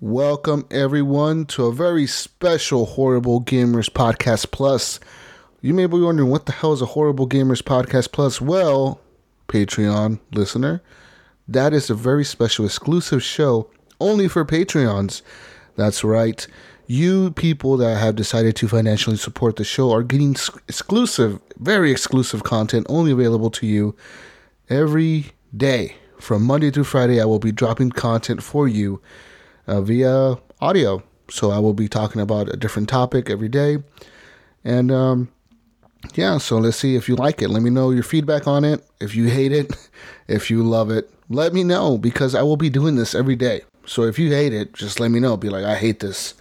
Welcome everyone to a very special Horrible Gamers Podcast Plus. You may be wondering what the hell is a Horrible Gamers Podcast Plus? Well, Patreon listener, that is a very special exclusive show only for Patreons. That's right. You people that have decided to financially support the show are getting exclusive, very exclusive content only available to you every day. From Monday through Friday, I will be dropping content for you uh, via audio. So I will be talking about a different topic every day. And um, yeah, so let's see if you like it. Let me know your feedback on it. If you hate it, if you love it, let me know because I will be doing this every day. So if you hate it, just let me know. Be like, I hate this.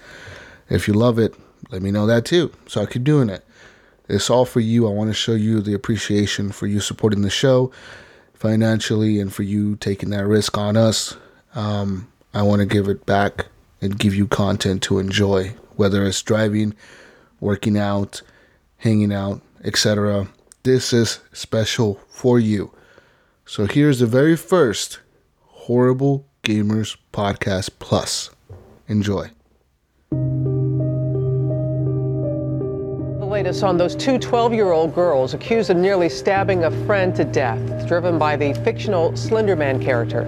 If you love it, let me know that too. So I keep doing it. It's all for you. I want to show you the appreciation for you supporting the show financially and for you taking that risk on us. Um, I want to give it back and give you content to enjoy, whether it's driving, working out, hanging out, etc. This is special for you. So here's the very first Horrible Gamers Podcast Plus. Enjoy. The latest on those two 12 year old girls accused of nearly stabbing a friend to death, driven by the fictional Slenderman character.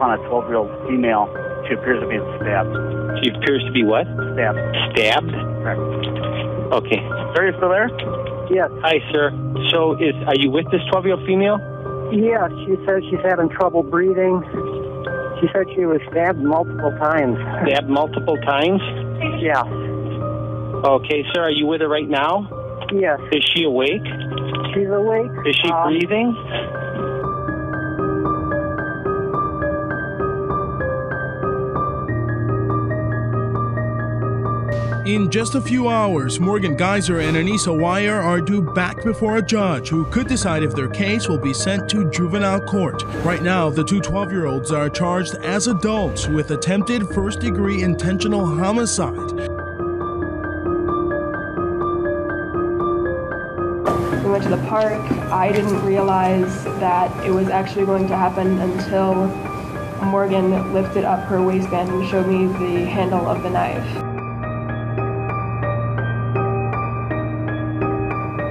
Upon a 12 year old female. She appears to be stabbed. She appears to be what? Stabbed. Stabbed? Correct. Okay. Sir, you still there? Yes. Hi, sir. So, is are you with this 12 year old female? Yeah, she says she's having trouble breathing. She said she was stabbed multiple times. Stabbed multiple times? Yeah. Okay, sir. Are you with her right now? Yes. Is she awake? She's awake. Is she Um, breathing? In just a few hours, Morgan Geyser and Anissa Weir are due back before a judge who could decide if their case will be sent to juvenile court. Right now, the two 12 year olds are charged as adults with attempted first degree intentional homicide. We went to the park. I didn't realize that it was actually going to happen until Morgan lifted up her waistband and showed me the handle of the knife.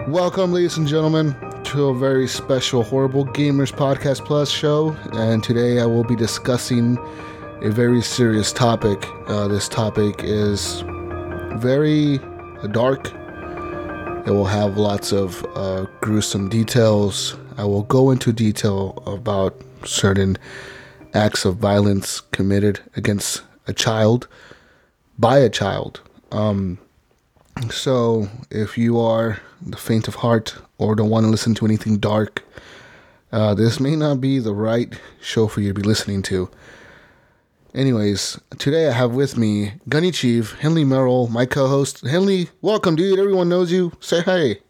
Welcome, ladies and gentlemen, to a very special Horrible Gamers Podcast Plus show. And today I will be discussing a very serious topic. Uh, this topic is very dark. It will have lots of uh, gruesome details. I will go into detail about certain acts of violence committed against a child by a child. Um, so, if you are the faint of heart or don't want to listen to anything dark, uh, this may not be the right show for you to be listening to. Anyways, today I have with me Gunny Chief, Henley Merrill, my co host. Henley, welcome, dude. Everyone knows you. Say hey.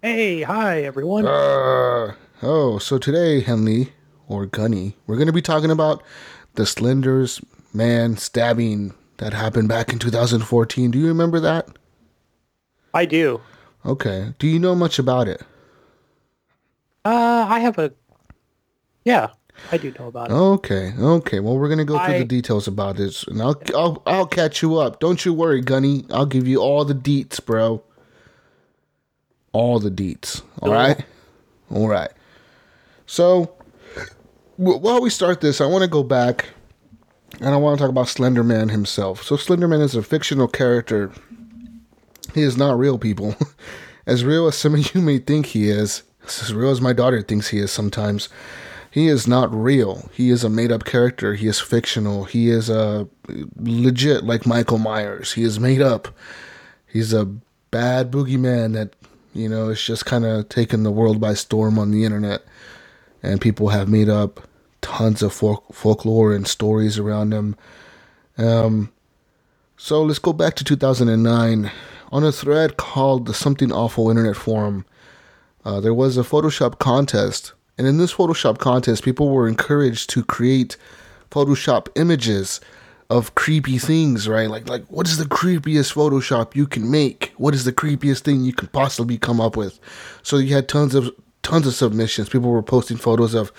Hey, hi everyone. Uh, oh, so today, Henley, or Gunny, we're going to be talking about the Slenders man stabbing that happened back in 2014. Do you remember that? I do. Okay. Do you know much about it? Uh, I have a. Yeah, I do know about it. Okay, okay. Well, we're gonna go through I- the details about this, and I'll I'll I'll catch you up. Don't you worry, Gunny. I'll give you all the deets, bro. All the deets. All right, all right. So, w- while we start this, I want to go back, and I want to talk about Slenderman himself. So, Slenderman is a fictional character. He is not real, people. As real as some of you may think he is, as real as my daughter thinks he is sometimes. He is not real. He is a made up character. He is fictional. He is a legit like Michael Myers. He is made up. He's a bad boogeyman that, you know, is just kind of taken the world by storm on the internet. And people have made up tons of folk- folklore and stories around him. Um, so let's go back to 2009. On a thread called the Something Awful Internet Forum, uh, there was a Photoshop contest. And in this Photoshop contest, people were encouraged to create Photoshop images of creepy things, right? Like, like what is the creepiest Photoshop you can make? What is the creepiest thing you can possibly come up with? So you had tons of tons of submissions. People were posting photos of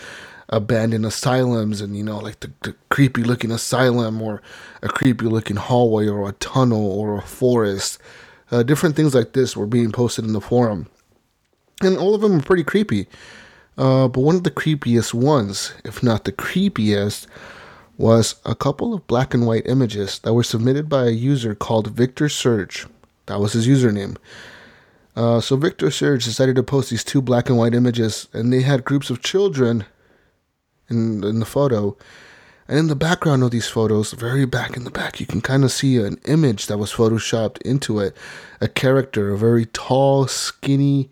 abandoned asylums and you know like the, the creepy looking asylum or a creepy looking hallway or a tunnel or a forest. Uh, different things like this were being posted in the forum, and all of them were pretty creepy. Uh, but one of the creepiest ones, if not the creepiest, was a couple of black and white images that were submitted by a user called Victor Surge. That was his username. Uh, so Victor Surge decided to post these two black and white images, and they had groups of children in in the photo. And in the background of these photos, very back in the back, you can kind of see an image that was photoshopped into it. A character, a very tall, skinny,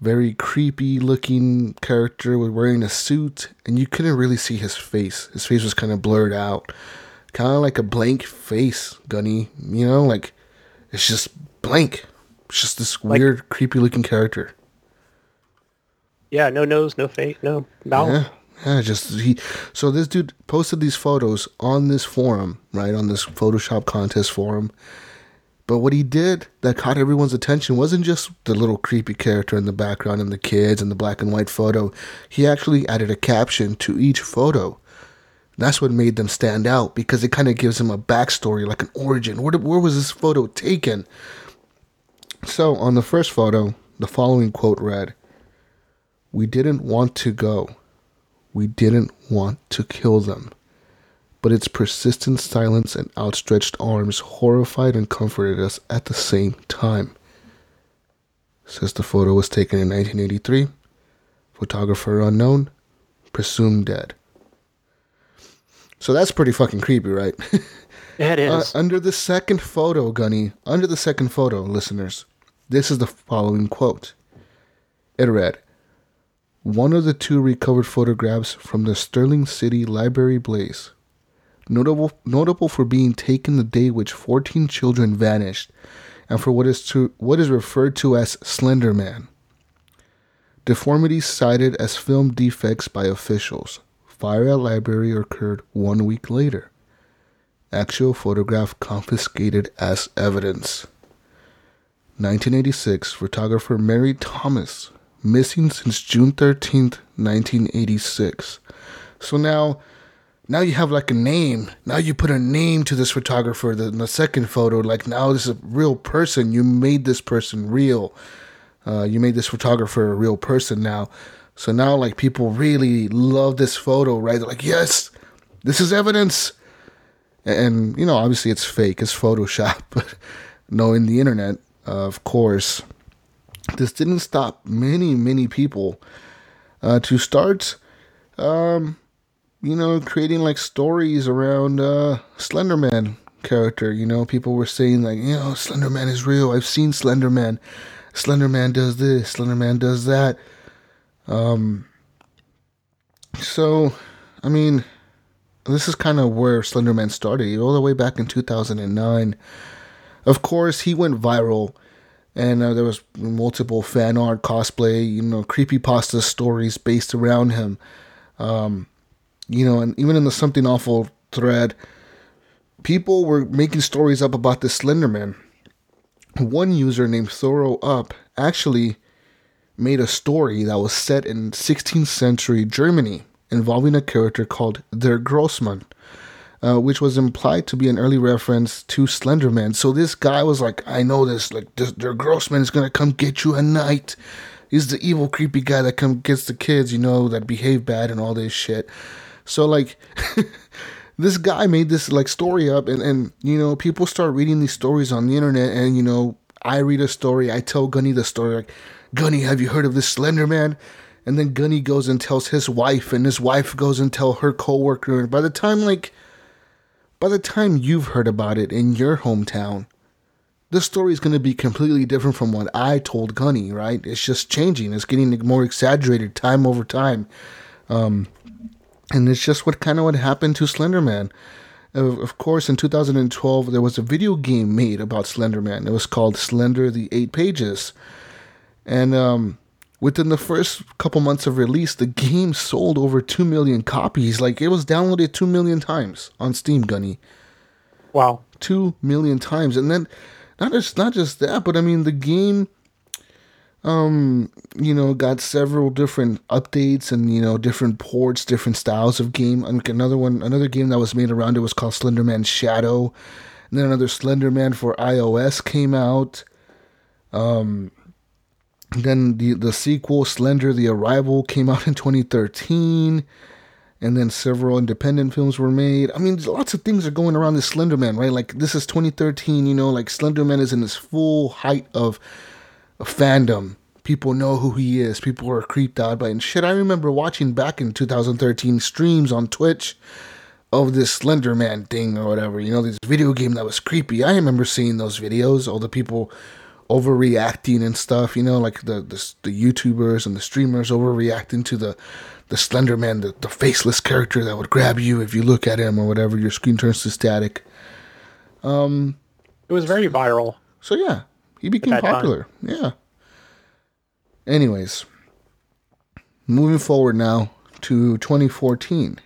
very creepy looking character with wearing a suit, and you couldn't really see his face. His face was kind of blurred out. Kind of like a blank face, Gunny. You know, like it's just blank. It's just this Like- weird, creepy looking character. Yeah, no nose, no face, no mouth. Yeah. Yeah, just he. So this dude posted these photos on this forum, right on this Photoshop contest forum. But what he did that caught everyone's attention wasn't just the little creepy character in the background and the kids and the black and white photo. He actually added a caption to each photo. That's what made them stand out because it kind of gives them a backstory, like an origin. Where, where was this photo taken? So on the first photo, the following quote read We didn't want to go. We didn't want to kill them. But its persistent silence and outstretched arms horrified and comforted us at the same time. Since the photo was taken in 1983. Photographer unknown, presumed dead. So that's pretty fucking creepy, right? It Uh, under the second photo, Gunny, under the second photo, listeners, this is the following quote. It read One of the two recovered photographs from the Sterling City Library blaze, notable, notable for being taken the day which 14 children vanished, and for what is, to, what is referred to as Slender Man. Deformities cited as film defects by officials. Fire at library occurred one week later actual photograph confiscated as evidence. 1986, photographer Mary Thomas, missing since June 13th, 1986. So now, now you have like a name. Now you put a name to this photographer. The, the second photo, like now this is a real person. You made this person real. Uh, you made this photographer a real person now. So now, like people really love this photo, right? They're like, yes, this is evidence and you know obviously it's fake it's photoshop but knowing the internet uh, of course this didn't stop many many people uh, to start um, you know creating like stories around uh, slenderman character. You know people were saying like you know slenderman is real. I've seen slenderman. Slenderman does this. Slenderman does that. Um so i mean this is kind of where Slenderman started, all the way back in 2009. Of course, he went viral, and uh, there was multiple fan art, cosplay, you know, creepy pasta stories based around him. Um, you know, and even in the Something Awful thread, people were making stories up about this Slenderman. One user named Thorough Up actually made a story that was set in 16th century Germany involving a character called Der Grossmann, uh, which was implied to be an early reference to Slenderman. So this guy was like, I know this, like, this, Der Grossman is gonna come get you at night. He's the evil, creepy guy that come gets the kids, you know, that behave bad and all this shit. So like, this guy made this like story up, and and you know, people start reading these stories on the internet, and you know, I read a story, I tell Gunny the story, like, Gunny, have you heard of this Slender Man? And then Gunny goes and tells his wife, and his wife goes and tell her coworker. And by the time like, by the time you've heard about it in your hometown, the story is going to be completely different from what I told Gunny, right? It's just changing. It's getting more exaggerated time over time. Um, and it's just what kind of what happened to Slenderman. Of, of course, in 2012, there was a video game made about Slenderman. It was called Slender the Eight Pages. And um, within the first couple months of release, the game sold over 2 million copies. Like, it was downloaded 2 million times on Steam, Gunny. Wow. 2 million times. And then, not just, not just that, but I mean, the game um, you know, got several different updates and you know different ports, different styles of game. Another one, another game that was made around it was called Slenderman Shadow, and then another Slenderman for iOS came out. Um, then the the sequel Slender: The Arrival came out in 2013 and then several independent films were made. I mean, lots of things are going around this Slenderman, right? Like this is 2013, you know, like Slenderman is in his full height of, of fandom. People know who he is. People are creeped out by it. And shit, I remember watching back in 2013 streams on Twitch of this Slenderman thing or whatever. You know, this video game that was creepy. I remember seeing those videos. All the people overreacting and stuff. You know, like the the, the YouTubers and the streamers overreacting to the the Slender Man, the, the faceless character that would grab you if you look at him or whatever. Your screen turns to static. Um, it was very viral. So yeah, he became popular. Time. Yeah. Anyways, moving forward now to 2014.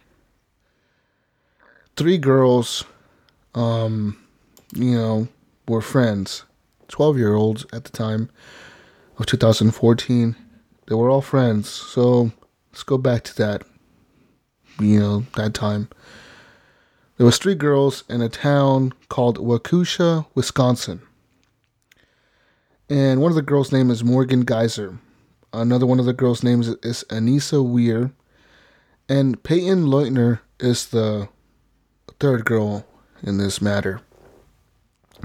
Three girls, um, you know, were friends. 12 year olds at the time of 2014. They were all friends. So let's go back to that, you know, that time. There was three girls in a town called Waukesha, Wisconsin. And one of the girls' name is Morgan Geyser. Another one of the girls' names is Anissa Weir. And Peyton Leutner is the third girl in this matter.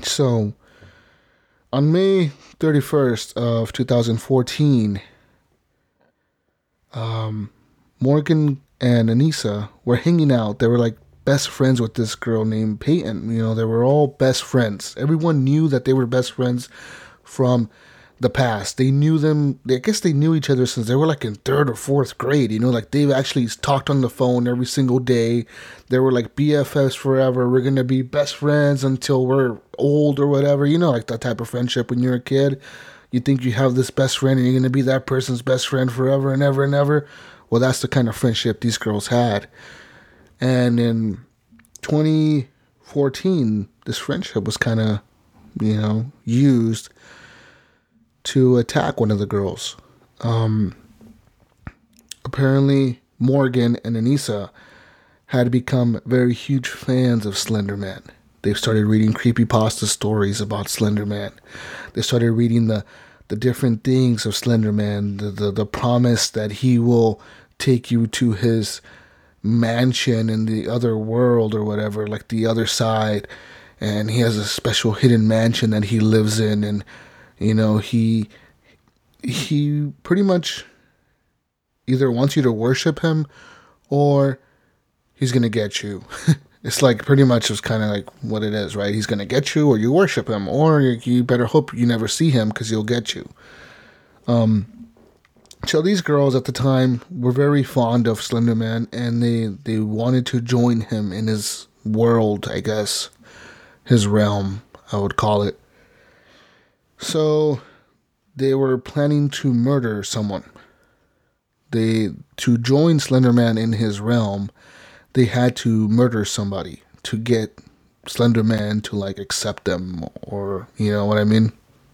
So, on May 31st of 2014, um, Morgan and Anissa were hanging out. They were like best friends with this girl named Peyton. You know, they were all best friends. Everyone knew that they were best friends from the past. They knew them. I guess they knew each other since they were like in third or fourth grade. You know, like they've actually talked on the phone every single day. They were like BFFs forever. We're gonna be best friends until we're old or whatever. You know, like that type of friendship when you're a kid. You think you have this best friend and you're gonna be that person's best friend forever and ever and ever. Well, that's the kind of friendship these girls had. And in 2014, this friendship was kind of, you know, used to attack one of the girls. Um, apparently, Morgan and Anissa had become very huge fans of Slenderman. They started reading creepypasta stories about Slenderman. They started reading the the different things of Slenderman, the, the, the promise that he will take you to his mansion in the other world or whatever, like the other side. And he has a special hidden mansion that he lives in and you know, he he pretty much either wants you to worship him or he's gonna get you. it's like pretty much it's kind of like what it is, right? He's gonna get you, or you worship him, or you better hope you never see him because he'll get you. Um, so these girls at the time were very fond of Slenderman, and they they wanted to join him in his world, I guess, his realm, I would call it. So they were planning to murder someone. They to join Slenderman in his realm, they had to murder somebody to get Slenderman to like accept them or you know what I mean?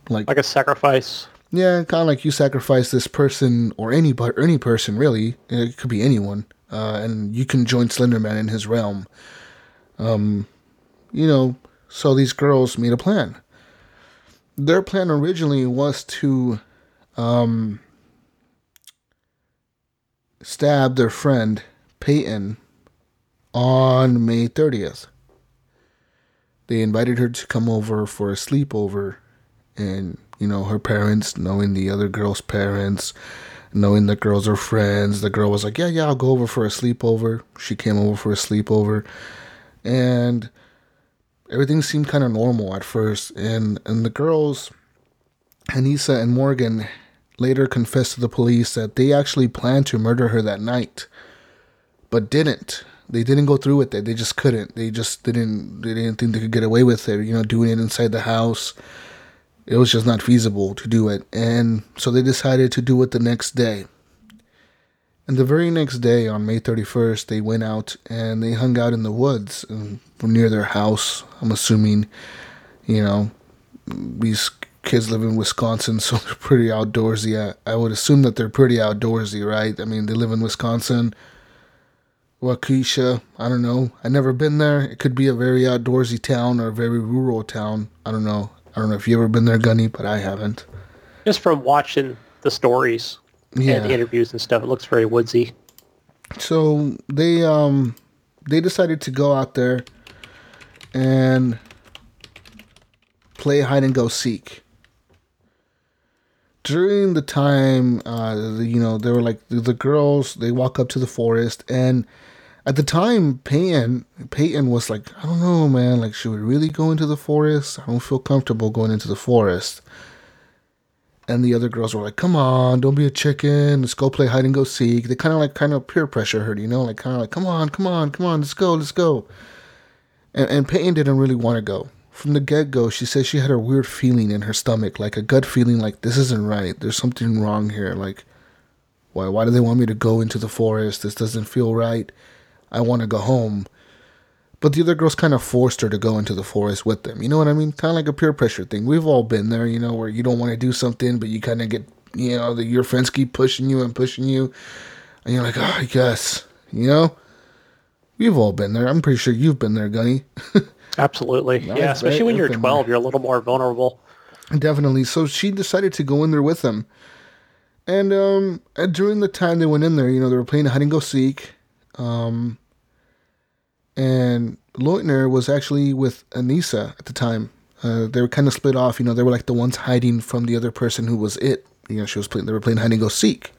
Like like a sacrifice. Yeah, kind of like you sacrifice this person or any but any person really. It could be anyone, uh, and you can join Slenderman in his realm. Um, you know, so these girls made a plan their plan originally was to um, stab their friend Peyton on May 30th. They invited her to come over for a sleepover, and you know, her parents, knowing the other girl's parents, knowing the girls are friends, the girl was like, Yeah, yeah, I'll go over for a sleepover. She came over for a sleepover, and everything seemed kind of normal at first, and and the girls, Anissa and Morgan, later confessed to the police that they actually planned to murder her that night, but didn't. They didn't go through with it. They just couldn't. They just didn't. They didn't think they could get away with it. You know, doing it inside the house. It was just not feasible to do it, and so they decided to do it the next day. And the very next day, on May 31st, they went out and they hung out in the woods um, near their house. I'm assuming, you know, these kids live in Wisconsin, so they're pretty outdoorsy. I, I would assume that they're pretty outdoorsy, right? I mean, they live in Wisconsin. Waukesha, I don't know. I've never been there. It could be a very outdoorsy town or a very rural town. I don't know. I don't know if you ever been there, Gunny, but I haven't. Just from watching the stories Yeah. and the interviews and stuff, it looks very woodsy. So they um they decided to go out there and play hide and go seek. During the time, uh, the- you know, they were like the, the girls. They walk up to the forest, and at the time, Peyton Peyton was like, I don't know, man. Like, should we really go into the forest? I don't feel comfortable going into the forest. And the other girls were like, "Come on, don't be a chicken. Let's go play hide and go seek." They kind of like kind of peer pressure her, you know, like kind of like, "Come on, come on, come on, let's go, let's go." And and Peyton didn't really want to go from the get go. She said she had a weird feeling in her stomach, like a gut feeling, like this isn't right. There's something wrong here. Like, why why do they want me to go into the forest? This doesn't feel right. I want to go home. But the other girls kind of forced her to go into the forest with them. You know what I mean? Kind of like a peer pressure thing. We've all been there, you know, where you don't want to do something, but you kind of get, you know, the, your friends keep pushing you and pushing you. And you're like, oh, I guess, you know? We've all been there. I'm pretty sure you've been there, Gunny. Absolutely. Nice, yeah, especially right? when you're Open 12, you're a little more vulnerable. Definitely. So she decided to go in there with them. And um, during the time they went in there, you know, they were playing hide and go seek. Um, and Leutner was actually with Anissa at the time. Uh, they were kind of split off. You know, they were like the ones hiding from the other person who was it. You know, she was playing. They were playing hide and go seek.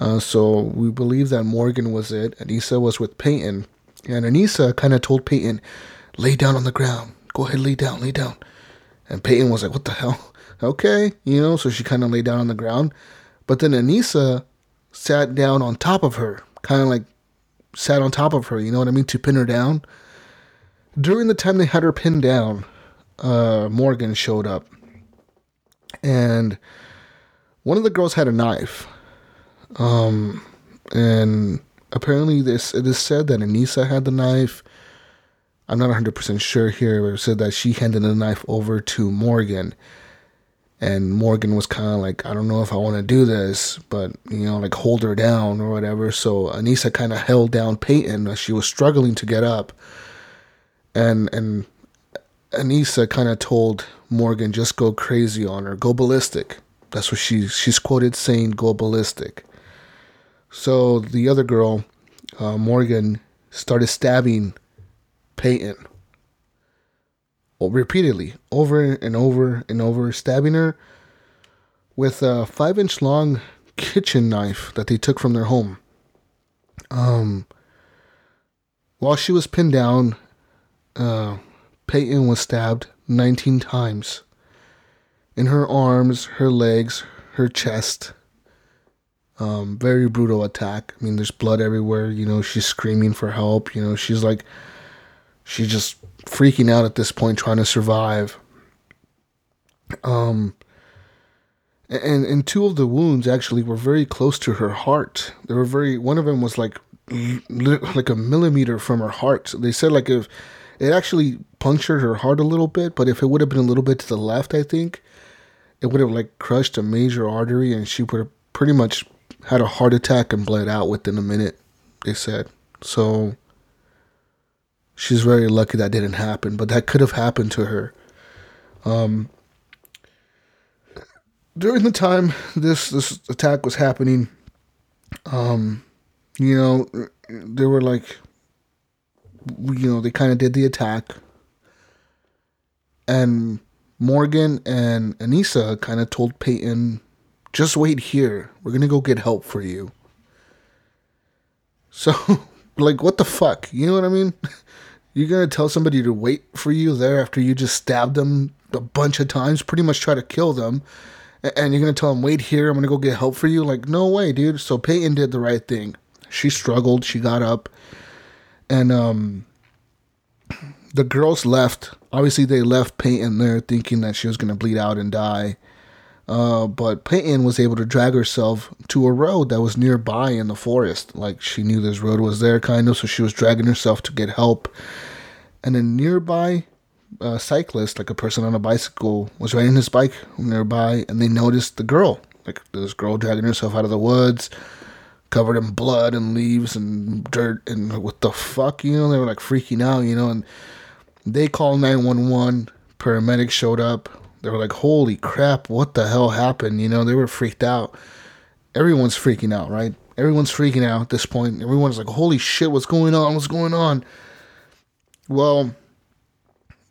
Uh, so we believe that Morgan was it. Anissa was with Peyton, and Anissa kind of told Peyton, "Lay down on the ground. Go ahead, lay down, lay down." And Peyton was like, "What the hell?" Okay, you know. So she kind of lay down on the ground, but then Anissa sat down on top of her, kind of like sat on top of her. You know what I mean? To pin her down. During the time they had her pinned down, uh, Morgan showed up, and one of the girls had a knife. Um, and apparently this it is said that Anissa had the knife. I'm not 100% sure here, but it said that she handed the knife over to Morgan. And Morgan was kind of like, I don't know if I want to do this, but, you know, like hold her down or whatever. So Anissa kind of held down Peyton as she was struggling to get up. And, and Anissa kind of told Morgan, just go crazy on her, go ballistic. That's what she, she's quoted saying, go ballistic. So the other girl, uh, Morgan, started stabbing Peyton repeatedly, over and over and over, stabbing her with a five inch long kitchen knife that they took from their home. Um, while she was pinned down, uh, Peyton was stabbed 19 times in her arms, her legs, her chest. Um, very brutal attack. I mean, there's blood everywhere. You know, she's screaming for help. You know, she's like, she just freaking out at this point, trying to survive. Um, and and two of the wounds actually were very close to her heart. They were very. One of them was like like a millimeter from her heart. They said like if it actually punctured her heart a little bit, but if it would have been a little bit to the left, I think it would have like crushed a major artery, and she would have pretty much had a heart attack and bled out within a minute. They said so. She's very lucky that didn't happen, but that could have happened to her. Um, during the time this this attack was happening, um, you know, they were like, you know, they kind of did the attack, and Morgan and Anissa kind of told Peyton, "Just wait here. We're gonna go get help for you." So, like, what the fuck? You know what I mean? You're gonna tell somebody to wait for you there after you just stabbed them a bunch of times, pretty much try to kill them, and you're gonna tell them, wait here, I'm gonna go get help for you? Like, no way, dude. So Peyton did the right thing. She struggled, she got up, and um, the girls left. Obviously, they left Peyton there thinking that she was gonna bleed out and die. Uh, but Peyton was able to drag herself to a road that was nearby in the forest. Like she knew this road was there, kind of, so she was dragging herself to get help. And a nearby uh, cyclist, like a person on a bicycle, was riding his bike nearby, and they noticed the girl, like this girl dragging herself out of the woods, covered in blood and leaves and dirt, and what the fuck, you know? They were like freaking out, you know, and they called nine one one. Paramedics showed up. They were like, "Holy crap! What the hell happened?" You know, they were freaked out. Everyone's freaking out, right? Everyone's freaking out at this point. Everyone's like, "Holy shit! What's going on? What's going on?" Well,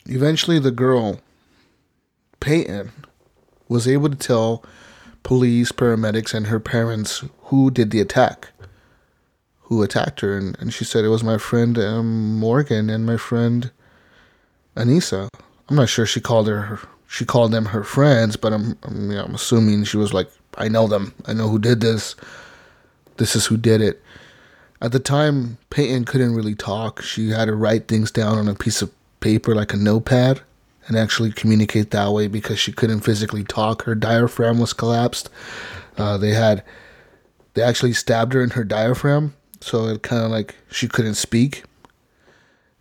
eventually the girl, Peyton, was able to tell police, paramedics, and her parents who did the attack, who attacked her. And, and she said it was my friend um, Morgan and my friend Anissa. I'm not sure she called her, her she called them her friends, but I'm I'm, I'm assuming she was like, I know them. I know who did this. This is who did it. At the time, Peyton couldn't really talk. She had to write things down on a piece of paper, like a notepad, and actually communicate that way because she couldn't physically talk. Her diaphragm was collapsed. Uh, they had, they actually stabbed her in her diaphragm, so it kind of like she couldn't speak,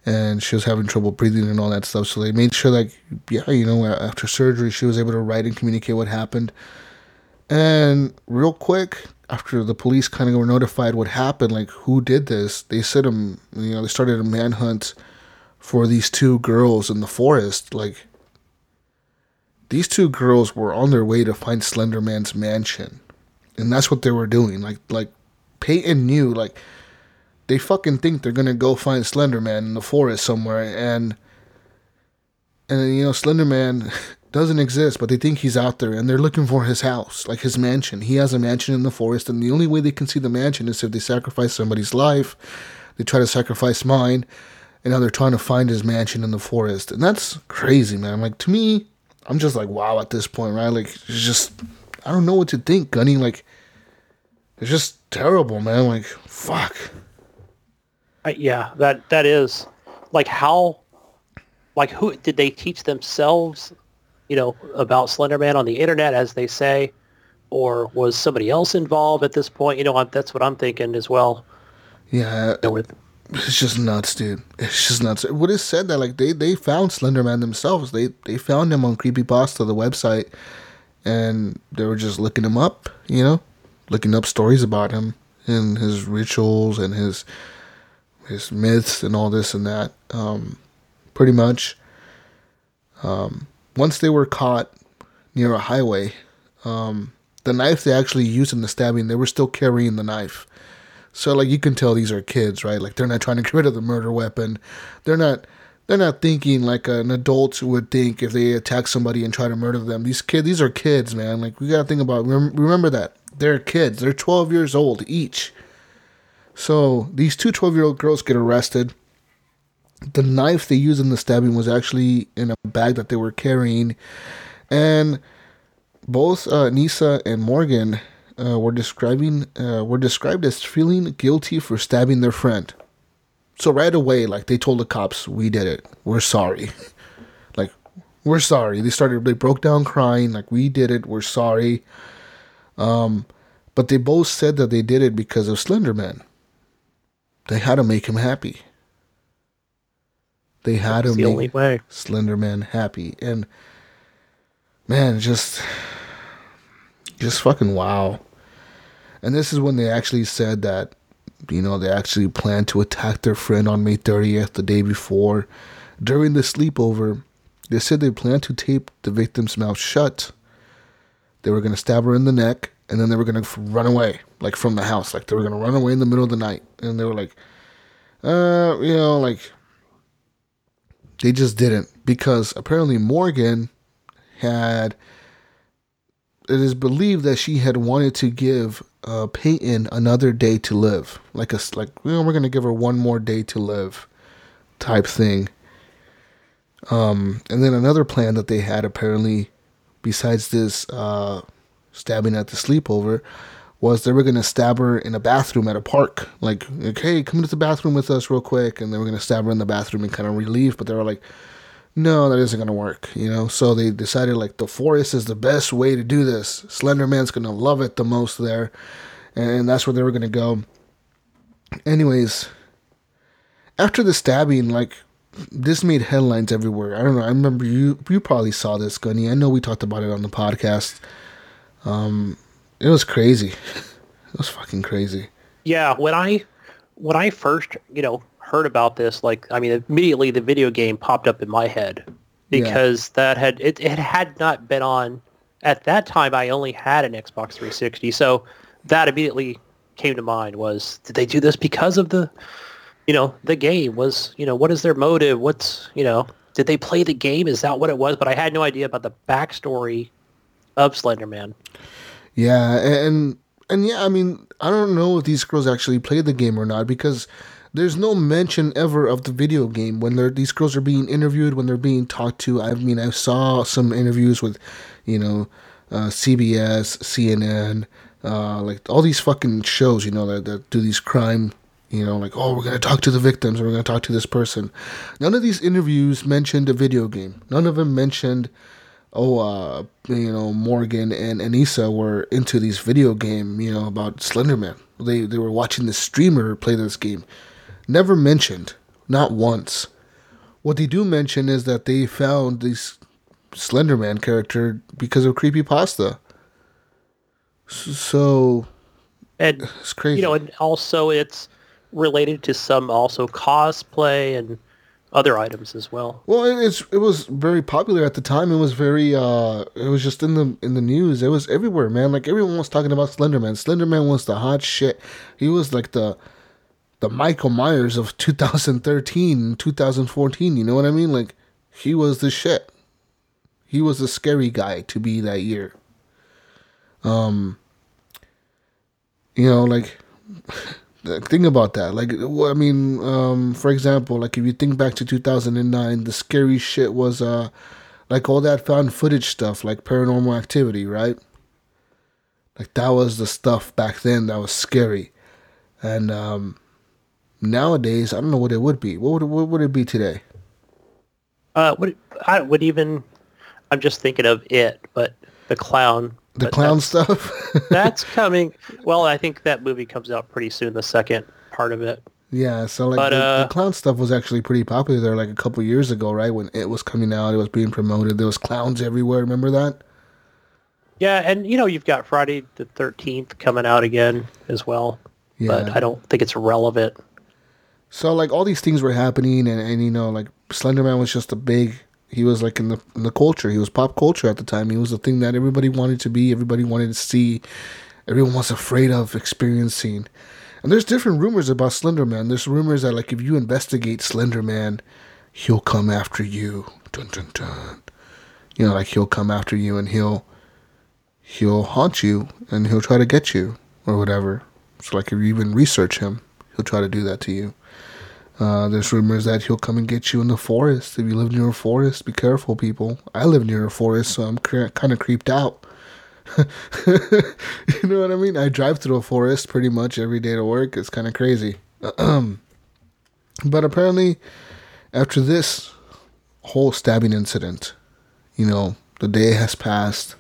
and she was having trouble breathing and all that stuff. So they made sure, like, yeah, you know, after surgery, she was able to write and communicate what happened. And real quick, after the police kind of were notified what happened, like who did this, they said um, you know, they started a manhunt for these two girls in the forest. Like these two girls were on their way to find Slender Man's mansion, and that's what they were doing. Like like Peyton knew, like they fucking think they're gonna go find Slenderman in the forest somewhere, and and you know Slender Man doesn't exist, but they think he's out there and they're looking for his house, like his mansion. He has a mansion in the forest, and the only way they can see the mansion is if they sacrifice somebody's life. They try to sacrifice mine, and now they're trying to find his mansion in the forest. And that's crazy, man. Like, to me, I'm just like, wow at this point, right? Like, it's just, I don't know what to think, Gunny. Like, it's just terrible, man. Like, fuck. Uh, yeah, that that is like how, like who did they teach themselves you know, about Slenderman on the internet, as they say, or was somebody else involved at this point? You know, that's what I'm thinking as well. Yeah, You know, with it's just nuts, dude. It's just nuts. What is said that like they they found Slenderman themselves. They they found him on Creepypasta, the website, and they were just looking him up. You know, looking up stories about him and his rituals and his his myths and all this and that. Um, pretty much. Um, once they were caught near a highway, um, the knife they actually used in the stabbing, they were still carrying the knife. So like you can tell these are kids, right? Like they're not trying to get rid of the murder weapon. They're not they're not thinking like an adult would think if they attack somebody and try to murder them. These kids, these are kids, man. Like we gotta think about remember that they're kids. They're 12 years old each. So these two 12 year old girls get arrested the knife they used in the stabbing was actually in a bag that they were carrying, and both uh, Nisa and Morgan uh, were describing uh, were described as feeling guilty for stabbing their friend. So right away, like they told the cops, "We did it. We're sorry." like we're sorry. They started. They broke down crying. Like we did it. We're sorry. Um, but they both said that they did it because of Slenderman. They had to make him happy. They had That's to the make only way. Slenderman happy, and man, just just fucking wow. And this is when they actually said that, you know, they actually planned to attack their friend on May 30th, the day before. During the sleepover, they said they planned to tape the victim's mouth shut. They were going to stab her in the neck, and then they were to run away, like from the house. Like they were to run away in the middle of the night. And they were like, uh, you know, like they just didn't because apparently Morgan had. It is believed that she had wanted to give uh, Peyton another day to live, like a like you know, we're gonna give her one more day to live, type thing. Um, and then another plan that they had apparently, besides this uh, stabbing at the sleepover, was they were gonna stab her in a bathroom at a park. Like, like hey, come to the bathroom with us real quick, and they were gonna stab her in the bathroom and kind of relieve. But they were like, no, that isn't gonna work, you know. So they decided like the forest is the best way to do this. Slender Man's gonna love it the most there, and that's where they were gonna go. Anyways, after the stabbing, like this made headlines everywhere. I don't know. I remember you you probably saw this, Gunny. I know we talked about it on the podcast. Um, it was crazy. It was fucking crazy. Yeah, when I when I first, you know, heard about this, like I mean, immediately the video game popped up in my head because that had it, it had not been on at that time. I only had an Xbox 360, so that immediately came to mind. Was did they do this because of the, you know, the game? Was you know what is their motive? What's you know did they play the game? Is that what it was? But I had no idea about the backstory of Slenderman. Yeah, and and yeah, I mean, I don't know if these girls actually played the game or not because there's no mention ever of the video game when these girls are being interviewed when they're being talked to. I mean, I saw some interviews with, you know, uh, CBS, CNN, uh, like all these fucking shows, you know, that, that do these crime. You know, like, oh, we're going to talk to the victims, or we're going to talk to this person. None of these interviews mentioned a video game. None of them mentioned oh, uh, you know, Morgan and Anissa were into these video game, you know, about Slenderman. They they were watching the streamer play this game. Never mentioned, not once. What they do mention is that they found this Slenderman character because of creepy pasta. So and it's crazy. You know, and also it's related to some also cosplay and other items as well. Well, it's it was very popular at the time. It was very uh it was just in the in the news. It was everywhere, man. Like everyone was talking about Slenderman. Slenderman was the hot shit. He was like the the Michael Myers of 2013, 2014, you know what I mean? Like he was the shit. He was the scary guy to be that year. Um you know, like think about that. Like, I mean, um, for example, like if you think back to 2009, the scary shit was uh, like all that found footage stuff, like Paranormal Activity, right? Like that was the stuff back then that was scary, and um, nowadays I don't know what it would be. What would what would it be today? Uh, what I would even, I'm just thinking of it, but the clown the clown stuff. that's coming. Well, I think that movie comes out pretty soon. The second part of it. Yeah, so like but, the, uh, the, clown stuff was actually pretty popular there, like a couple years ago, right? When it was coming out, it was being promoted. There was clowns everywhere. Remember that? Yeah, and you know you've got Friday the Thirteenth coming out again as well. Yeah. But I don't think it's relevant. So like all these things were happening, and and you know like Slenderman was just a big he was like in the in the culture. He was pop culture at the time. He was the thing that everybody wanted to be. Everybody wanted to see. Everyone was afraid of experiencing. And there's different rumors about Slender Man. There's rumors that like if you investigate Slender Man, he'll come after you. Dun dun dun. You know, like he'll come after you and he'll he'll haunt you and he'll try to get you or whatever. So like if you even research him, he'll try to do that to you. Uh, there's rumors that he'll come and get you in the forest. If you live near a forest, be careful, people. I live near a forest, so I'm cre- kind of creeped out. you know what I mean? I drive through a forest pretty much every day to work. It's kind of crazy. but apparently, after this whole stabbing incident, you know, the day has passed.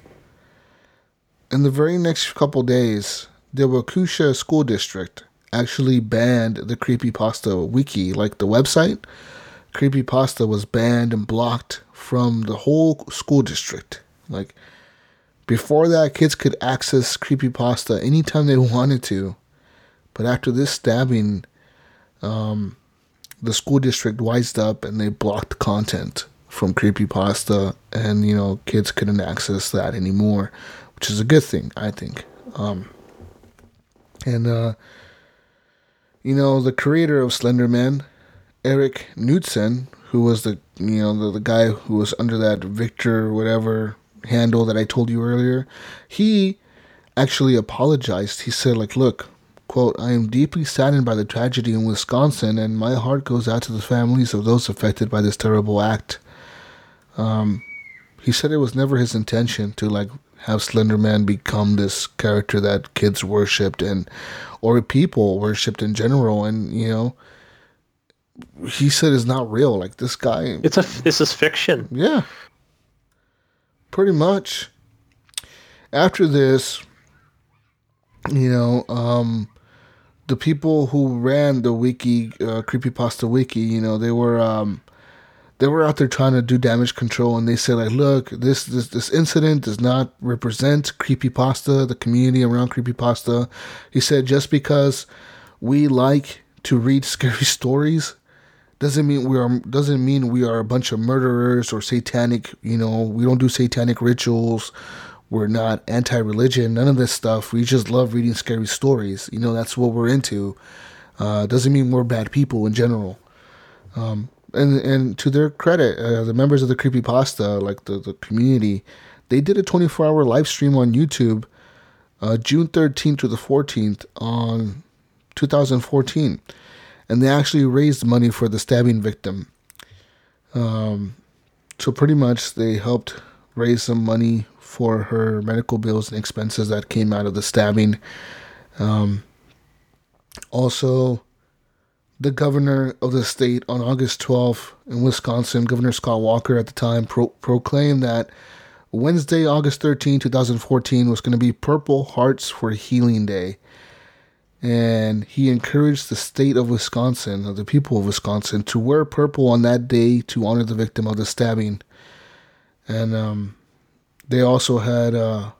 In the very next couple days, the Waukesha School District actually banned the Creepypasta wiki, like the website. Creepypasta was banned and blocked from the whole school district. Like before that, kids could access Creepypasta anytime they wanted to. But after this stabbing, um, the school district wised up and they blocked content from Creepypasta, and you know, kids couldn't access that anymore, which is a good thing, I think. Um, and uh, you know, the creator of Slenderman, Eric Knudsen, who was the you know the, the guy who was under that Victor whatever handle that I told you earlier, he actually apologized. He said like, "Look, quote, I am deeply saddened by the tragedy in Wisconsin, and my heart goes out to the families of those affected by this terrible act." Um, he said it was never his intention to like have Slenderman become this character that kids worshipped and or people worshipped in general and you know he said is not real. Like this guy it's a this is fiction. Yeah. Pretty much. After this you know um the people who ran the wiki uh, creepypasta wiki you know they were um they were out there trying to do damage control and they said like look this this this incident does not represent creepypasta the community around creepypasta. He said just because we like to read scary stories doesn't mean we are doesn't mean we are a bunch of murderers or satanic you know we don't do satanic rituals. We're not anti-religion none of this stuff. We just love reading scary stories. You know that's what we're into. Uh, doesn't mean we're bad people in general. Um, and and to their credit, uh, the members of the Creepy Pasta, like the, the community, they did a 24 hour live stream on YouTube, uh, June 13th to the 14th on 2014, and they actually raised money for the stabbing victim. Um, so pretty much they helped raise some money for her medical bills and expenses that came out of the stabbing. Um, also, the governor of the state on August 12th in Wisconsin, Governor Scott Walker at the time, pro- proclaimed that Wednesday, August 13, 2014, was going to be Purple Hearts for Healing Day. And he encouraged the state of Wisconsin, or the people of Wisconsin, to wear purple on that day to honor the victim of the stabbing. And um, they also had uh,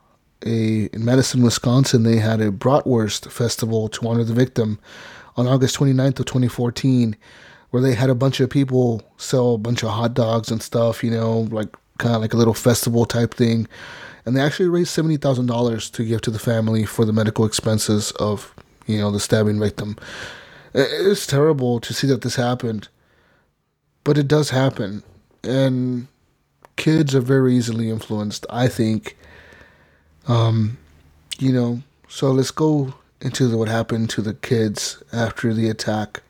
a, in Madison, Wisconsin, they had a Bratwurst festival to honor the victim on August 29th of 2014 where they had a bunch of people sell a bunch of hot dogs and stuff, you know, like kind of like a little festival type thing. And they actually raised $70,000 to give to the family for the medical expenses of, you know, the stabbing victim. It's terrible to see that this happened, but it does happen. And kids are very easily influenced, I think. Um, you know, so let's go into what happened to the kids after the attack.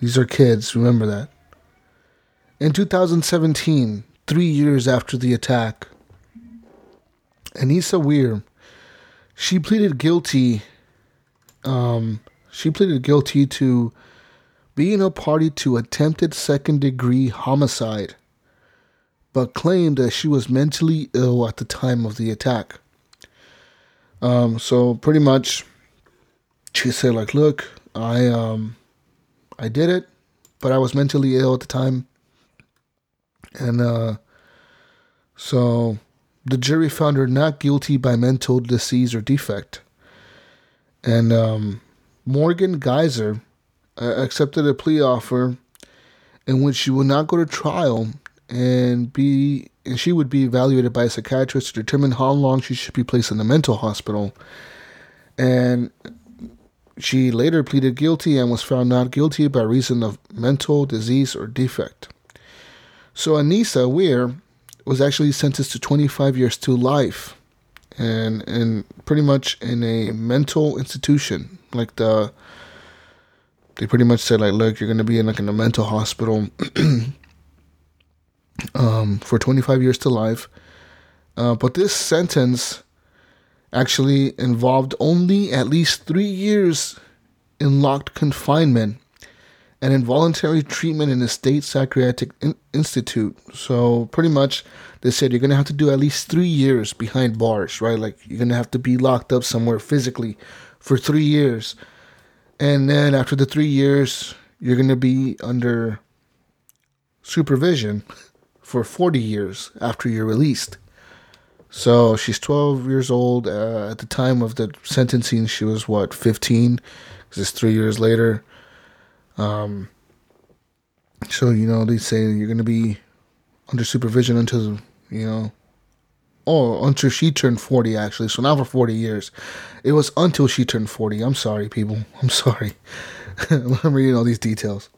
These are kids, remember that. In 2017, three years after the attack, Anissa Weir, she pleaded guilty. Um, she pleaded guilty to being a party to attempted second degree homicide, but claimed that she was mentally ill at the time of the attack. Um, so pretty much, she said like, "Look, I um, I did it, but I was mentally ill at the time, and uh, so the jury found her not guilty by mental disease or defect, and um, Morgan Geyser uh, accepted a plea offer in which she would not go to trial and be and she would be evaluated by a psychiatrist to determine how long she should be placed in a mental hospital. And she later pleaded guilty and was found not guilty by reason of mental disease or defect. So Anissa Weir was actually sentenced to 25 years to life and and pretty much in a mental institution like the they pretty much said like look you're going to be in like in a mental hospital um, for 25 years to life uh, but this sentence actually involved only at least three years in locked confinement and involuntary treatment in a state psychiatric in- institute. So pretty much, they said you're gonna have to do at least three years behind bars, right? Like you're gonna have to be locked up somewhere physically for three years, and then after the three years, you're gonna be under supervision for 40 years after you're released. So she's 12 years old. Uh, at the time of the sentencing, she was what, 15? Because it's three years later. Um, so, you know, they say you're going to be under supervision until, you know, oh, until she turned 40, actually. So now for 40 years. It was until she turned 40. I'm sorry, people. I'm sorry. I'm reading all these details.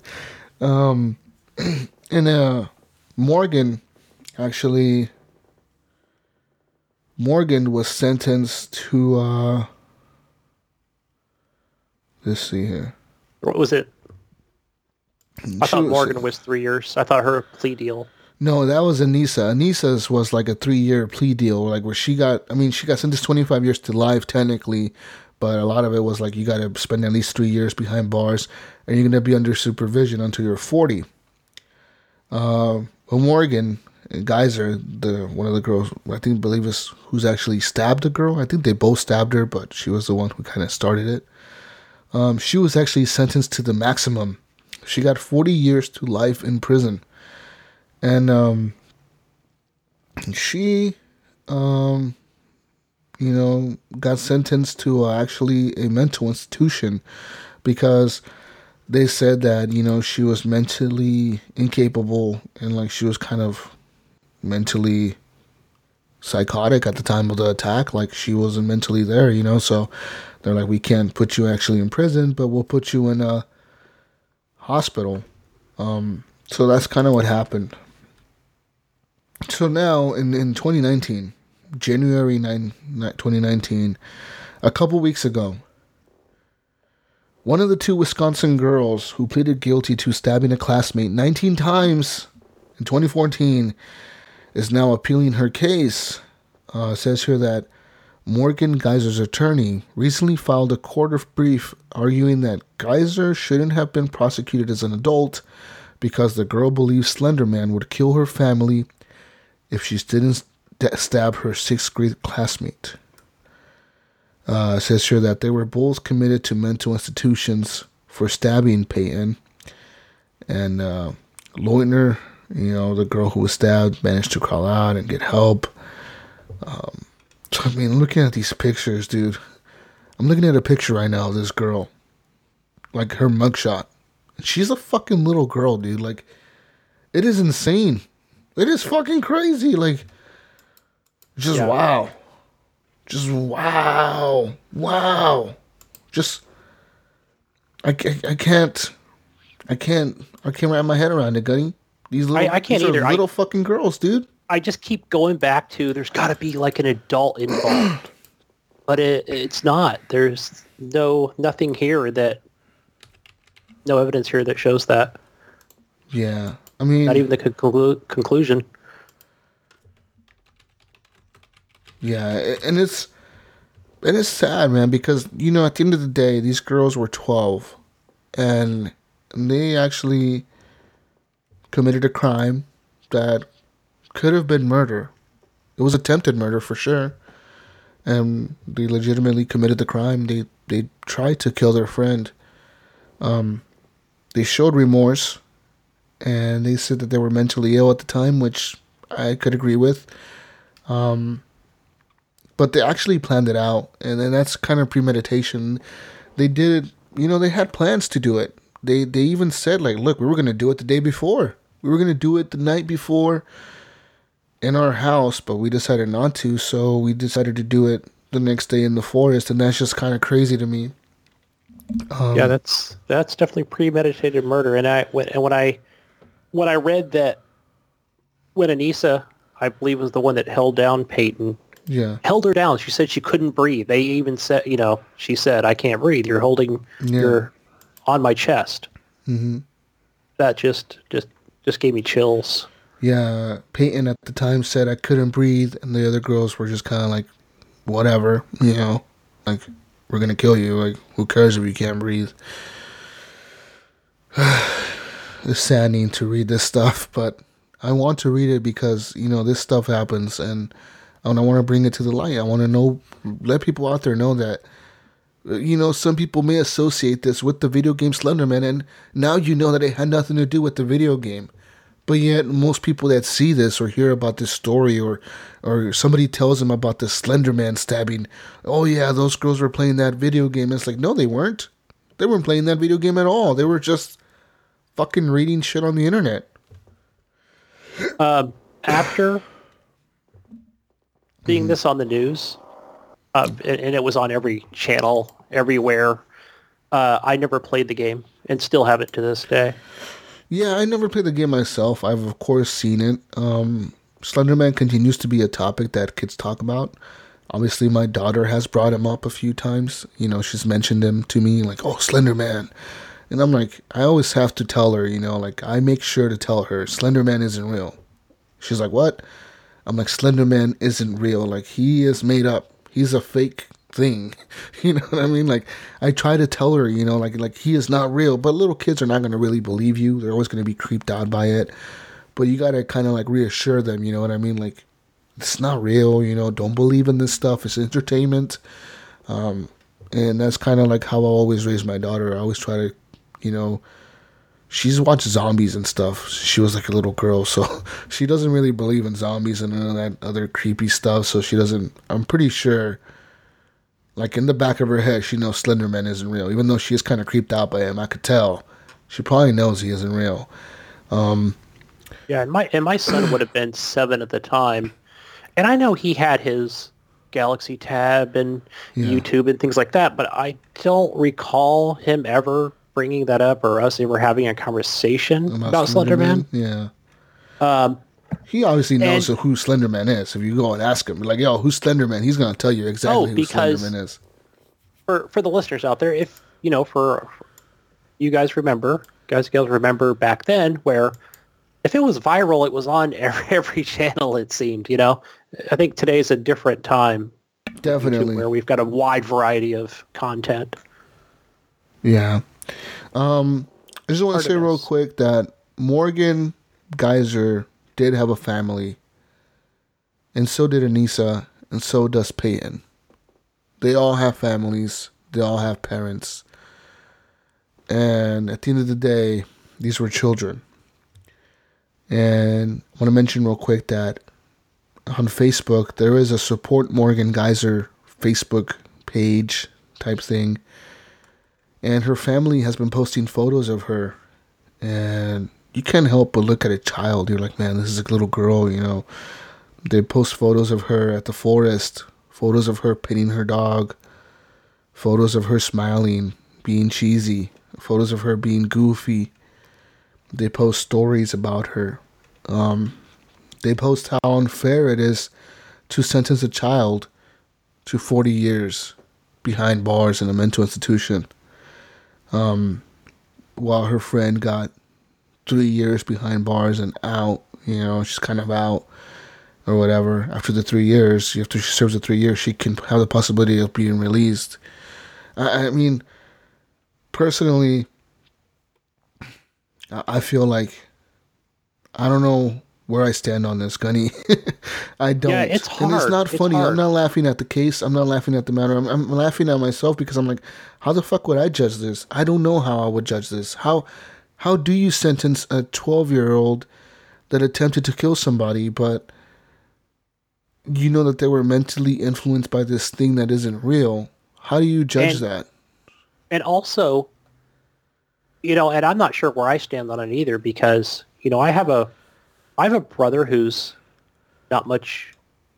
um, and uh, Morgan actually Morgan was sentenced to uh let's see here. What was it? I thought was- Morgan was three years. I thought her plea deal. No, that was Anissa. Anissa's was like a three year plea deal, like where she got I mean, she got sentenced twenty five years to life technically, but a lot of it was like you gotta spend at least three years behind bars and you're gonna be under supervision until you're forty. Uh, but Morgan Geyser, the one of the girls, I think believe is who's actually stabbed the girl. I think they both stabbed her, but she was the one who kind of started it. Um, she was actually sentenced to the maximum. She got 40 years to life in prison. and um, she, um, you know, got sentenced to uh, actually a mental institution because they said that you know she was mentally incapable and like she was kind of mentally psychotic at the time of the attack like she wasn't mentally there you know? So they're like we can't put you actually in prison but we'll put you in a hospital. Um so that's kind of what happened. So now in in 2019 january 9 2019 a couple weeks ago one of the two Wisconsin girls who pleaded guilty to stabbing a classmate 19 times in 2014 is now appealing her case. Uh, says here that Morgan Geyser's attorney recently filed a court of brief arguing that Geyser shouldn't have been prosecuted as an adult because the girl believes Slenderman would kill her family if she didn't stab her sixth grade classmate. Uh, says here that they were both committed to mental institutions for stabbing Payton. And uh, Leutner, you know, the girl who was stabbed, managed to crawl out and get help. Um, so, I mean, looking at these pictures, dude, I'm looking at a picture right now of this girl. Like her mugshot. She's a fucking little girl, dude. Like, it is insane. It is fucking crazy. Like, just yeah. wow. Just wow, wow. Just I, I, I can't I can't I can't wrap my head around it, Gunny. These little I, I can't either. little I, fucking girls, dude. I just keep going back to there's got to be like an adult involved, but it it's not. There's no nothing here that no evidence here that shows that. Yeah, I mean, not even the conclu- conclusion. Yeah, and it's and it's sad, man, because you know at the end of the day, these girls were twelve, and they actually committed a crime that could have been murder. It was attempted murder for sure, and they legitimately committed the crime. They they tried to kill their friend. Um, they showed remorse, and they said that they were mentally ill at the time, which I could agree with. Um, but they actually planned it out, and then that's kind of premeditation. They did, you know, they had plans to do it. They they even said like, look, we were gonna do it the day before. We were gonna do it the night before in our house, but we decided not to. So we decided to do it the next day in the forest, and that's just kind of crazy to me. Um, yeah, that's that's definitely premeditated murder. And I when and when I when I read that when Anissa, I believe was the one that held down Payton yeah. held her down. She said she couldn't breathe. They even said, you know, she said, "I can't breathe. You're holding, yeah. you're on my chest." Mm-hmm. That just, just, just gave me chills. Yeah, Payton at the time said I couldn't breathe, and the other girls were just kind of like, "Whatever, you know, like we're gonna kill you. Like, who cares if you can't breathe?" it's saddening to read this stuff, but I want to read it because you know this stuff happens, and and I want to bring it to the light. I want to know, let people out there know that, you know, some people may associate this with the video game Slenderman, and now you know that it had nothing to do with the video game. But yet, most people that see this or hear about this story, or or somebody tells them about the Slenderman stabbing, oh yeah, those girls were playing that video game. it's like, no, they weren't. They weren't playing that video game at all. They were just fucking reading shit on the internet. Uh, after seeing mm-hmm. this on the news, uh, and, and, it was on every channel, everywhere. Uh, I never played the game and still have it to this day. Yeah, I never played the game myself. I've of course seen it. Um, Slenderman continues to be a topic that kids talk about. Obviously, my daughter has brought him up a few times. You know, she's mentioned him to me, like, "Oh, Slenderman," and I'm like, I always have to tell her, you know, like I make sure to tell her Slenderman isn't real. She's like, "What?" I'm like, Slenderman isn't real. Like, he is made up. He's a fake thing. You know what I mean? Like, I try to tell her, you know, like, like he is not real. But little kids are not going to really believe you. They're always going to be creeped out by it. But you got to kind of like reassure them, you know what I mean? Like, it's not real, you know, don't believe in this stuff. It's entertainment. Um, and that's kind of like how I always raise my daughter. I always try to, you know, she's watched zombies and stuff. She was like a little girl, so she doesn't really believe in zombies and none of that other creepy stuff. So she doesn't. I'm pretty sure, like in the back of her head, she knows Slenderman isn't real. Even though she is kind of creeped out by him, I could tell. She probably knows he isn't real. Um, Yeah, and my and my son would have been seven at the time, and I know he had his Galaxy Tab and Yeah. YouTube and things like that, but I don't recall him ever bringing that up or us ever having a conversation about, Slenderman. Yeah. Um, He obviously knows And- who Slenderman is. If you go and ask him, like, yo, who's Slenderman? He's gonna tell you exactly Oh, who Slenderman is. for for the listeners out there, if you know, for you guys remember, guys gals remember back then where if it was viral, it was on every, every channel. It seemed, you know. I think today's a different time Definitely. where we've got a wide variety of content. Yeah. Um, I just want to say real quick that Morgan Geyser did have a family, and so did Anissa, and so does Payton. They all have families. They all have parents. And at the end of the day, these were children. And I want to mention real quick that on Facebook, there is a support Morgan Geyser Facebook page type thing and her family has been posting photos of her. And you can't help but look at a child. You're like man this is a little girl you know? They post photos of her at the forest. Photos of her petting her dog. Photos of her smiling being cheesy. Photos of her being goofy. They post stories about her. Um, they post how unfair it is to sentence a child to 40 years behind bars in a mental institution um, while her friend got three years behind bars and out. You know, she's kind of out or whatever. After the three years, after she serves the three years, she can have the possibility of being released. I, I mean, personally, I I feel like I don't know where I stand on this, Gunny. I don't. Yeah, it's And it's hard. not It's funny. I'm not laughing at the case. I'm not laughing at the matter. I'm, I'm laughing at myself because I'm like, how the fuck would I judge this? I don't know how I would judge this. How how do you sentence a 12 year old that attempted to kill somebody, but you know that they were mentally influenced by this thing that isn't real? How do you judge And- that? And also, you know, and I'm not sure where I stand on it either because, you know, I have a I have a brother who's not much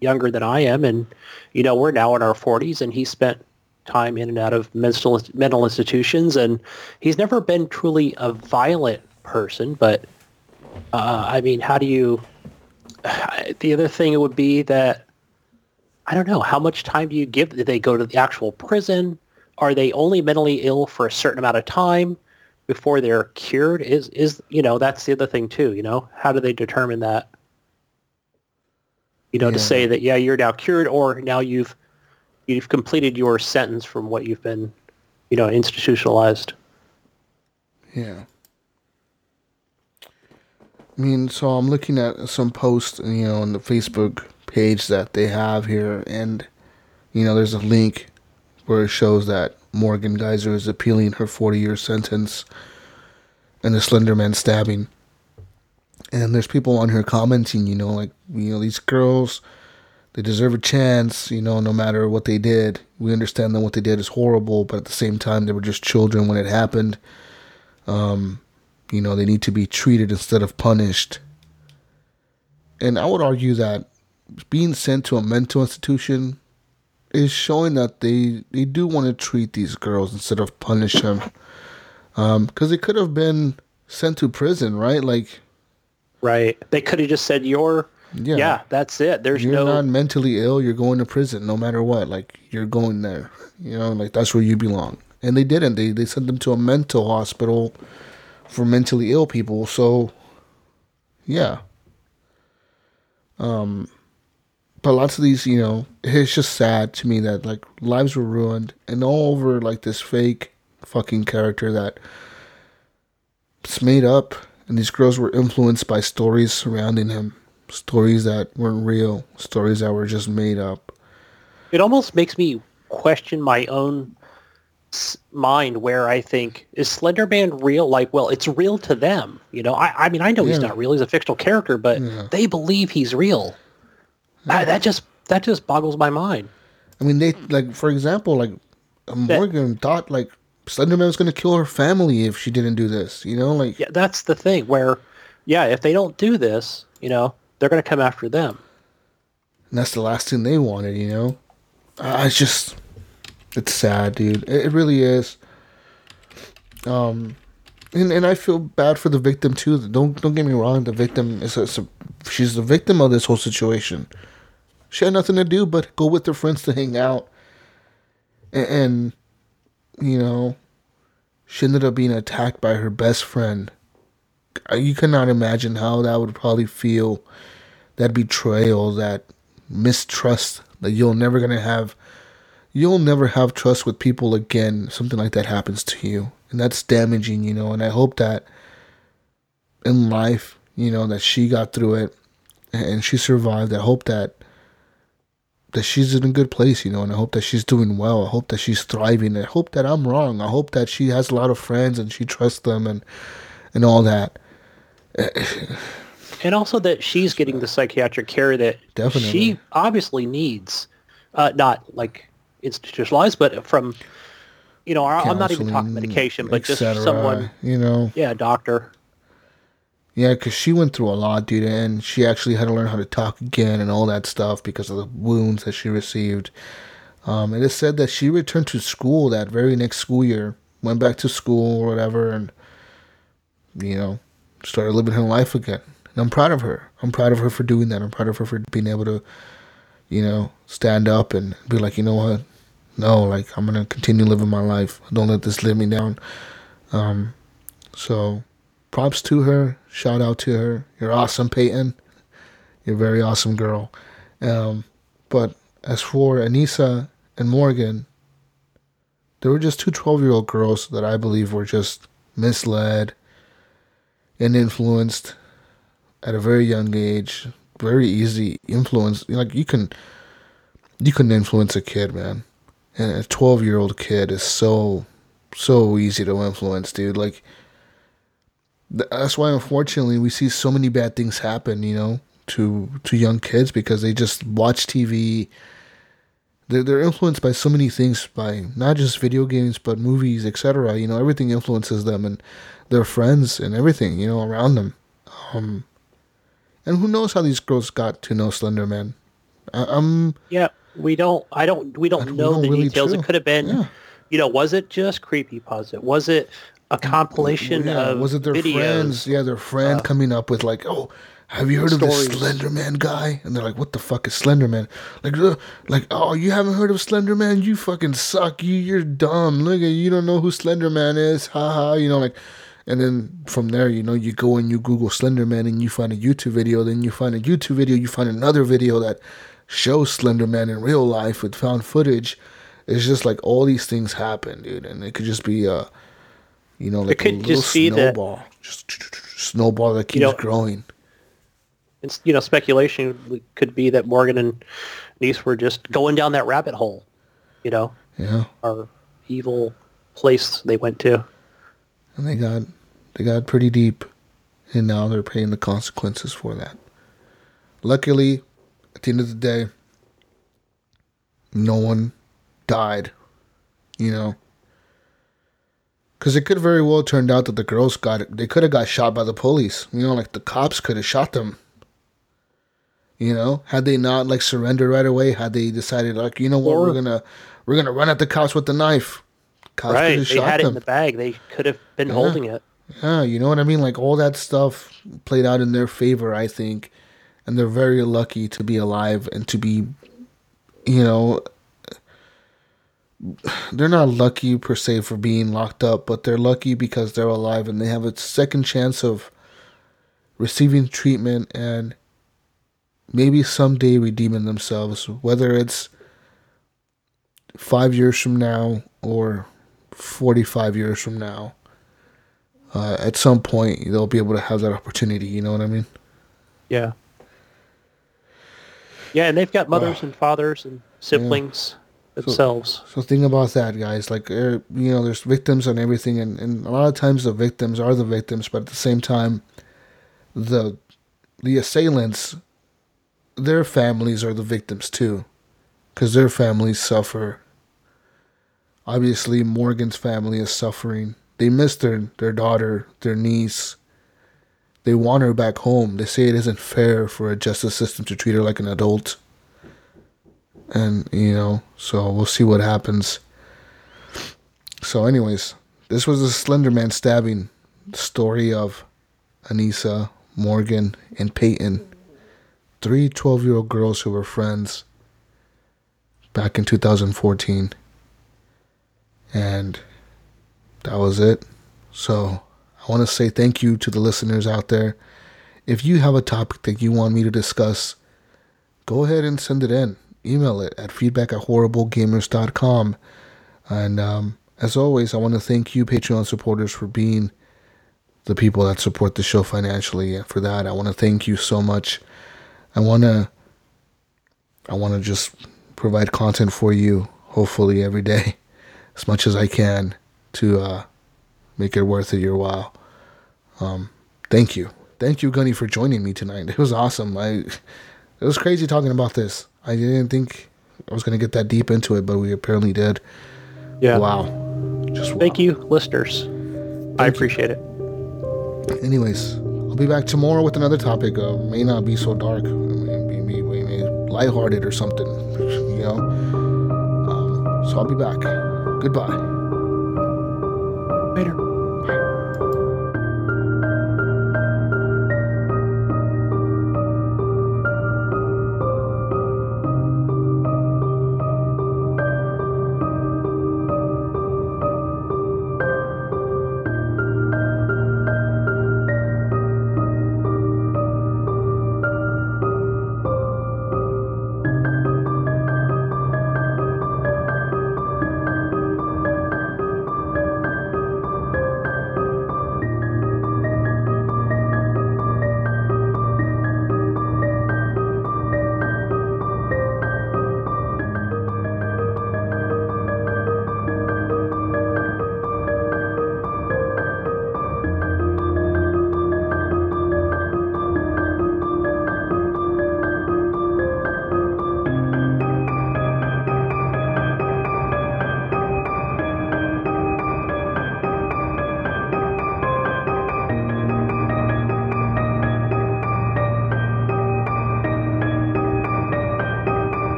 younger than I am and you know, we're now in our 40s and he spent time in and out of mental mental institutions and he's never been truly a violent person, but uh, I mean, how do you the other thing it would be that I don't know. How much time do you give? Do they go to the actual prison? Are they only mentally ill for a certain amount of time before they're cured? Is is you know that's the other thing too. You know, how do they determine that? You know, to say that yeah, you're now cured, or now you've you've completed your sentence from what you've been, you know, institutionalized. Yeah. I mean, so I'm looking at some posts, you know, on the Facebook page that they have here, and, you know, there's a link where it shows that Morgan Geyser is appealing her 40 year sentence and the Slender Man stabbing. And there's people on here commenting, you know, like, you know, these girls, they deserve a chance, you know, no matter what they did. We understand that what they did is horrible, but at the same time, they were just children when it happened. Um, you know, they need to be treated instead of punished. And I would argue that being sent to a mental institution is showing that they they do want to treat these girls instead of punish them. Um, because they could have been sent to prison, right? Like, Right. They could have just said you're. Yeah. Yeah, that's it. There's you're no. not mentally ill, you're going to prison no matter what. Like, you're going there. You know, like that's where you belong. And they didn't. They they sent them to a mental hospital for mentally ill people. So, yeah. Um, but lots of these, you know, it's just sad to me that like lives were ruined and all over like this fake fucking character that it's made up. And these girls were influenced by stories surrounding him. Stories that weren't real. Stories that were just made up. It almost makes me question my own mind where I think is Slender Man real? Like, well, it's real to them. You know, I, I mean, I know he's not real; he's a fictional character, but they believe he's real. That just that just boggles my mind. I mean, they like for example, like Morgan thought like Slenderman was gonna kill her family if she didn't do this. You know, like Yeah, that's the thing. Where, yeah, if they don't do this, you know, they're going to come after them. and that's the last thing they wanted. You know, I it's just it's sad, dude. It, it really is. Um, and and I feel bad for the victim too. Don't don't get me wrong. The victim is a, is a- she's the victim of this whole situation. She had nothing to do but go with her friends to hang out, and, and you know, she ended up being attacked by her best friend. Uh, You cannot imagine how that would probably feel. That betrayal, that mistrust that you're never gonna have. You'll never have trust with people again. Something like that happens to you, and that's damaging, you know. And I hope that in life, you know, that she got through it and she survived. I hope that that she's in a good place, you know, and I hope that she's doing well. I hope that she's thriving. I hope that I'm wrong. I hope that she has a lot of friends and she trusts them and and all that. And also that she's getting the psychiatric care that Definitely. she obviously needs. Uh, not like institutionalized, but from, you know, I'm not even talking medication, but just someone, you know. yeah, a doctor. Yeah, because she went through a lot, dude, and she actually had to learn how to talk again and all that stuff because of the wounds that she received. Um, it is said that she returned to school that very next school year, went back to school or whatever, and you know, started living her life again. And I'm proud of her. I'm proud of her for doing that. I'm proud of her for being able to, you know, stand up and be like, you know what, no, like I'm gonna continue living my life. Don't let this let me down. Um, so props to her. Shout out to her. You're awesome, Payton. You're a very awesome girl. Um, but as for Anissa and Morgan, they were just two 12 year old girls that I believe were just misled and influenced at a very young age. Very easy influence. Like you can, you can influence a kid, man. And a 12 year old kid is so, so easy to influence, dude. Like, that's why unfortunately we see so many bad things happen you know to to young kids because they just watch tv they're, they're influenced by so many things by not just video games but movies etc you know everything influences them and their friends and everything you know around them um and who knows how these girls got to know slender man I, i'm Yeah, we don't. I don't. We don't know don't the really details. true. It could have been, Yeah. you know, was it just creepy pasta? Was it a compilation yeah, of was it their videos? friends? Yeah their friend coming up with like oh have you heard of stories. this slender man guy? And they're like what the fuck is slender man like uh, like oh you haven't heard of slender man you fucking suck. You you're dumb. Look at you don't know who slender man is haha you know like and then from there you know you go and you google slender man and you find a youtube video. Then you find a youtube video you find another video that shows slender man in real life with found footage. It's just like all these things happen dude and it could just be uh you know, like could a little just be that- snowball, just snowball that keeps know- growing. It's, you know, speculation could be that Morgan and Niece were just going down that rabbit hole, you know, Yeah, or evil place they went to. and they got they got pretty deep, and now they're paying the consequences for that. Luckily, at the end of the day, no one died. You know, because it could very well turned out that the girls got they could have got shot by the police. You know, like the cops could have shot them. You know, had they not like surrendered right away, had they decided like, you know what, Or- we're gonna we're gonna run at the cops with the knife. Cops right. could have They had it in the bag. They could have been Yeah. holding it. Yeah, you know what I mean? Like all that stuff played out in their favor, I think. And they're very lucky to be alive and to be, you know, they're not lucky per se for being locked up, but they're lucky because they're alive and they have a second chance of receiving treatment and maybe someday redeeming themselves, whether it's five years from now or 45 years from now uh, at some point they'll be able to have that opportunity. You know what I mean? Yeah. Yeah, and they've got mothers and fathers and siblings themselves. So think about that, guys. Like, er, you know, there's victims and everything, and, and a lot of times the victims are the victims, but at the same time, the the assailants, their families are the victims too, because their families suffer. Obviously, Morgan's family is suffering. They miss their their daughter, their niece. They want her back home. They say it isn't fair for a justice system to treat her like an adult and you know so we'll see what happens. So anyways this was a slender man stabbing story of anissa morgan and payton three 12 year old girls who were friends back in 2014 and that was it. So i want to say thank you to the listeners out there. If you have a topic that you want me to discuss go ahead and send it in email it at feedback at horriblegamers.com. And um, as always, I want to thank you, Patreon supporters, for being the people that support the show financially. And for that, I want to thank you so much. I want to, I want to just provide content for you, hopefully every day, as much as I can to uh, make it worth it your while. Um, thank you, thank you, Gunny, for joining me tonight. It was awesome. I, it was crazy talking about this. I didn't think I was going to get that deep into it, but we apparently did. Yeah. Wow. Just wow. Thank you, listeners. Thank I appreciate you. it. Anyways, I'll be back tomorrow with another topic. Uh, may not be so dark. Maybe be, be, be lighthearted or something. You know. Um, so I'll be back. Goodbye. Later.